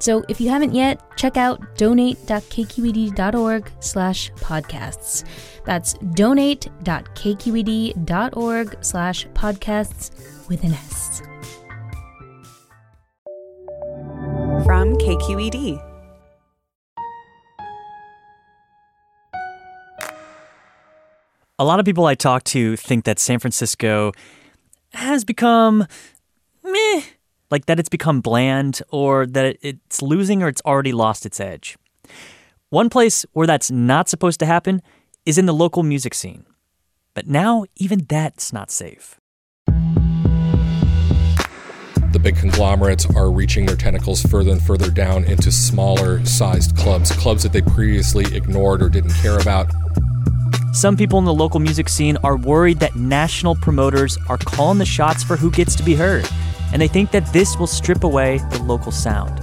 So if you haven't yet, check out donate.kqed.org slash podcasts. That's donate.kqed.org slash podcasts with an S. From KQED. A lot of people I talk to think that San Francisco has become meh like that it's become bland or that it's losing or it's already lost its edge. One place where that's not supposed to happen is in the local music scene. But now, even that's not safe. The big conglomerates are reaching their tentacles further and further down into smaller sized clubs, clubs that they previously ignored or didn't care about. Some people in the local music scene are worried that national promoters are calling the shots for who gets to be heard and they think that this will strip away the local sound.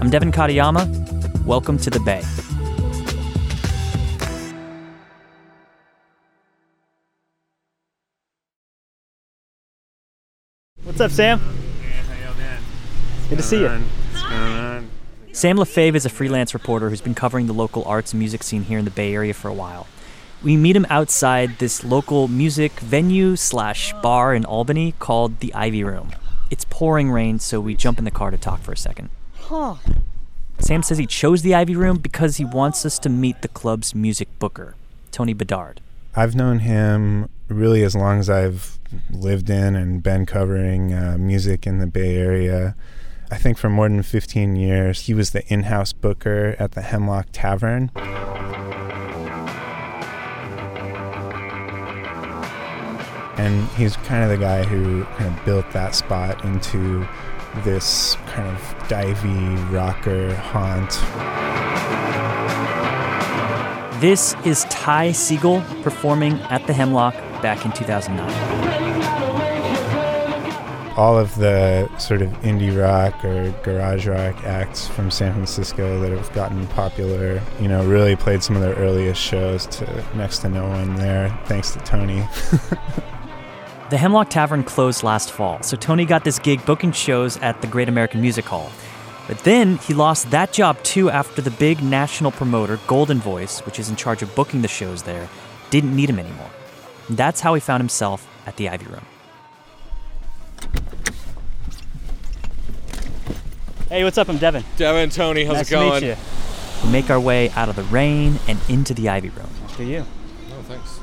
I'm Devin Katayama. Welcome to the Bay. What's up, Sam? Yeah, how y'all? Good to see you. What's going on? Sam Lefebvre is a freelance reporter who's been covering the local arts and music scene here in the Bay Area for a while. We meet him outside this local music venue slash bar in Albany called the Ivy Room. It's pouring rain, so we jump in the car to talk for a second. Huh. Sam says he chose the Ivy Room because he wants us to meet the club's music booker, Tony Bedard. I've known him really as long as I've lived in and been covering uh, music in the Bay Area. I think for more than 15 years, he was the in house booker at the Hemlock Tavern. And he's kind of the guy who kind of built that spot into this kind of divey rocker haunt. This is Ty Segall performing at the Hemlock back in 2009 all of the sort of indie rock or garage rock acts from San Francisco that have gotten popular, you know, really played some of their earliest shows to next to no one there, thanks to Tony. The Hemlock Tavern closed last fall, so Tony got this gig booking shows at the Great American Music Hall. But then he lost that job too after the big national promoter, Goldenvoice, which is in charge of booking the shows there, didn't need him anymore. And that's how he found himself at the Ivy Room. Hey, what's up? I'm Devin. Devin, Tony, how's nice it going? To meet you. We make our way out of the rain and into the Ivy Room. After you. Oh, thanks.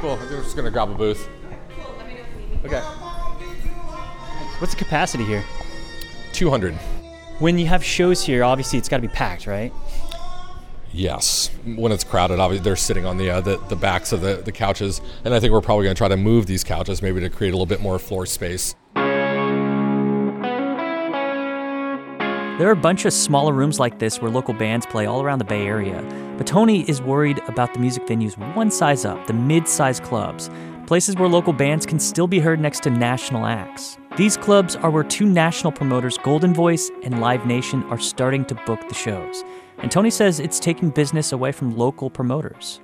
Cool. We're just gonna grab a booth. Okay. What's the capacity here? 200. When you have shows here, obviously it's got to be packed, right? Yes. When it's crowded, obviously they're sitting on the uh, the, the backs of the, the couches, and I think we're probably going to try to move these couches maybe to create a little bit more floor space. There are a bunch of smaller rooms like this where local bands play all around the Bay Area. But Tony is worried about the music venues one size up, the mid sized clubs, places where local bands can still be heard next to national acts. These clubs are where two national promoters, Goldenvoice and Live Nation, are starting to book the shows. And Tony says it's taking business away from local promoters.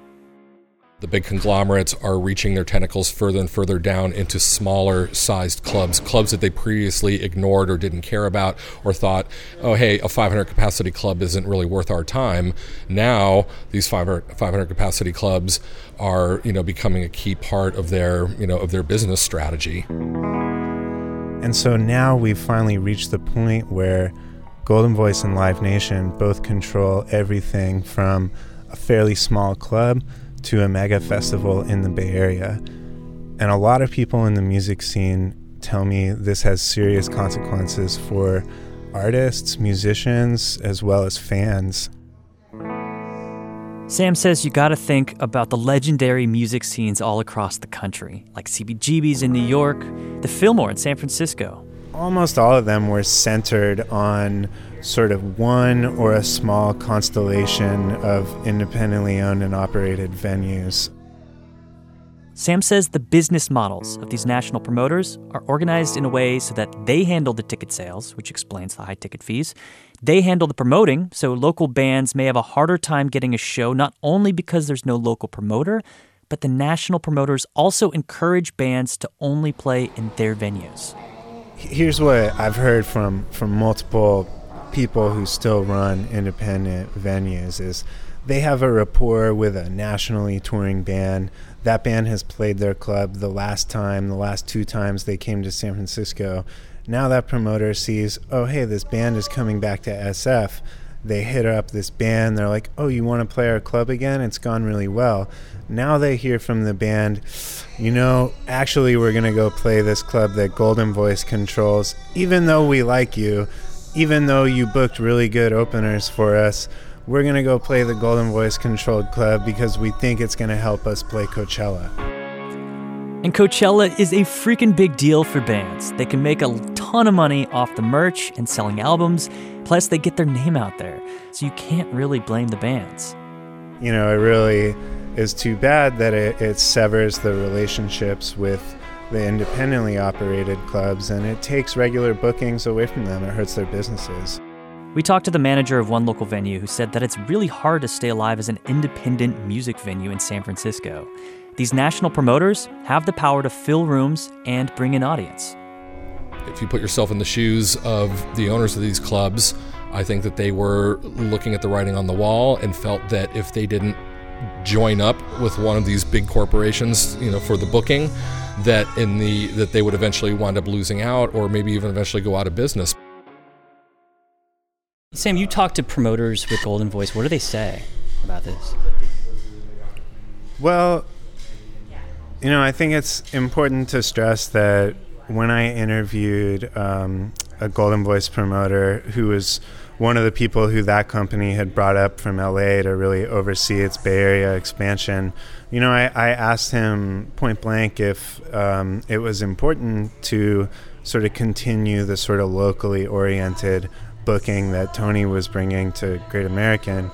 The big conglomerates are reaching their tentacles further and further down into smaller sized clubs, clubs that they previously ignored or didn't care about or thought, oh, hey, a 500 capacity club isn't really worth our time. Now, these 500, 500 capacity clubs are, you know, becoming a key part of their, you know, of their business strategy. And so now we've finally reached the point where Goldenvoice and Live Nation both control everything from a fairly small club to a mega festival in the Bay Area. And a lot of people in the music scene tell me this has serious consequences for artists, musicians, as well as fans. Sam says you gotta think about the legendary music scenes all across the country, like CBGB's in New York, the Fillmore in San Francisco. Almost all of them were centered on sort of one or a small constellation of independently owned and operated venues. Sam says the business models of these national promoters are organized in a way so that they handle the ticket sales, which explains the high ticket fees. They handle the promoting, so local bands may have a harder time getting a show not only because there's no local promoter, but the national promoters also encourage bands to only play in their venues. Here's what I've heard from from multiple people who still run independent venues is they have a rapport with a nationally touring band. That band has played their club the last time, the last two times they came to San Francisco. Now that promoter sees, oh, hey, this band is coming back to SF. They hit up this band. They're like, oh, you want to play our club again? It's gone really well. Now they hear from the band, you know, actually, we're going to go play this club that Goldenvoice controls. Even though we like you, even though you booked really good openers for us, we're going to go play the Goldenvoice controlled club because we think it's going to help us play Coachella. And Coachella is a freaking big deal for bands. They can make a ton of money off the merch and selling albums, plus, they get their name out there. So you can't really blame the bands. You know, it really is too bad that it, it severs the relationships with the independently operated clubs and it takes regular bookings away from them. It hurts their businesses. We talked to the manager of one local venue who said that it's really hard to stay alive as an independent music venue in San Francisco. These national promoters have the power to fill rooms and bring an audience. If you put yourself in the shoes of the owners of these clubs, I think that they were looking at the writing on the wall and felt that if they didn't join up with one of these big corporations, you know, for the booking, that in the that they would eventually wind up losing out or maybe even eventually go out of business. Sam, you talked to promoters with Goldenvoice. What do they say about this? Well, you know, I think it's important to stress that when I interviewed um, a Goldenvoice promoter who was one of the people who that company had brought up from LA to really oversee its Bay Area expansion, you know, I, I asked him point blank if um, it was important to sort of continue the sort of locally oriented booking that Tony was bringing to Great American.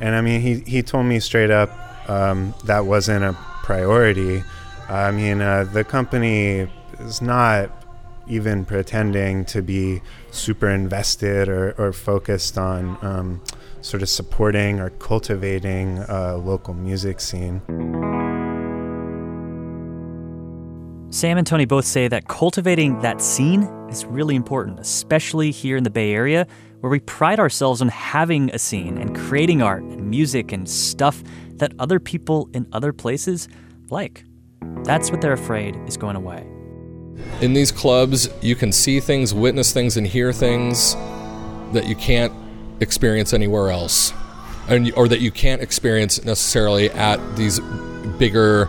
And I mean, he, he told me straight up um, that wasn't a priority. I mean, uh, the company is not even pretending to be super invested or, or focused on um, sort of supporting or cultivating a local music scene. Sam and Tony both say that cultivating that scene is really important, especially here in the Bay Area, where we pride ourselves on having a scene and creating art and music and stuff that other people in other places like. That's what they're afraid is going away. In these clubs, you can see things, witness things, and hear things that you can't experience anywhere else, and or that you can't experience necessarily at these bigger,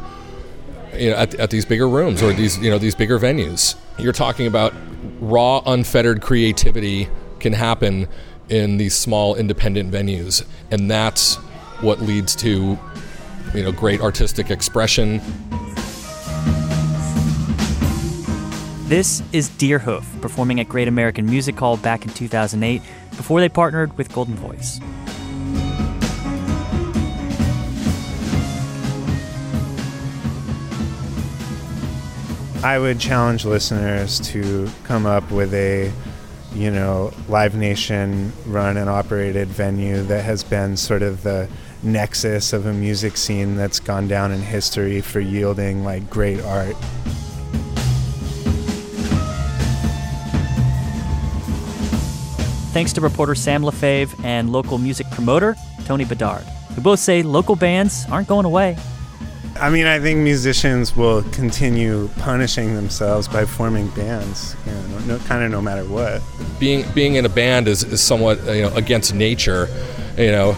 you know, at, at these bigger rooms or these you know these bigger venues. You're talking about raw, unfettered creativity can happen in these small independent venues, and that's what leads to you know great artistic expression This is Deerhoof, performing at Great American Music Hall back in 2008 before they partnered with Goldenvoice. I would challenge listeners to come up with a, you know, Live Nation run and operated venue that has been sort of the nexus of a music scene that's gone down in history for yielding like great art. Thanks to reporter Sam Lefebvre and local music promoter Tony Bedard, who both say local bands aren't going away. I mean, I think musicians will continue punishing themselves by forming bands, you know, no, kind of no matter what. Being being in a band is, is somewhat uh, you know against nature, you know.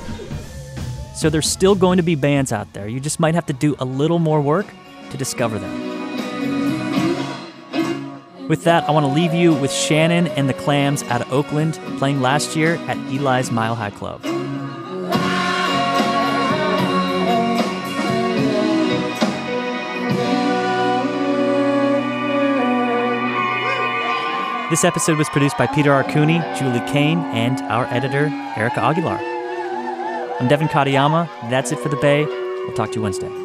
So there's still going to be bands out there. You just might have to do a little more work to discover them. With that, I want to leave you with Shannon and the Clams out of Oakland playing last year at Eli's Mile High Club. This episode was produced by Peter Arcuni, Julie Caine, and our editor, Erika Aguilar. I'm Devin Katayama. That's it for the Bay. We'll talk to you Wednesday.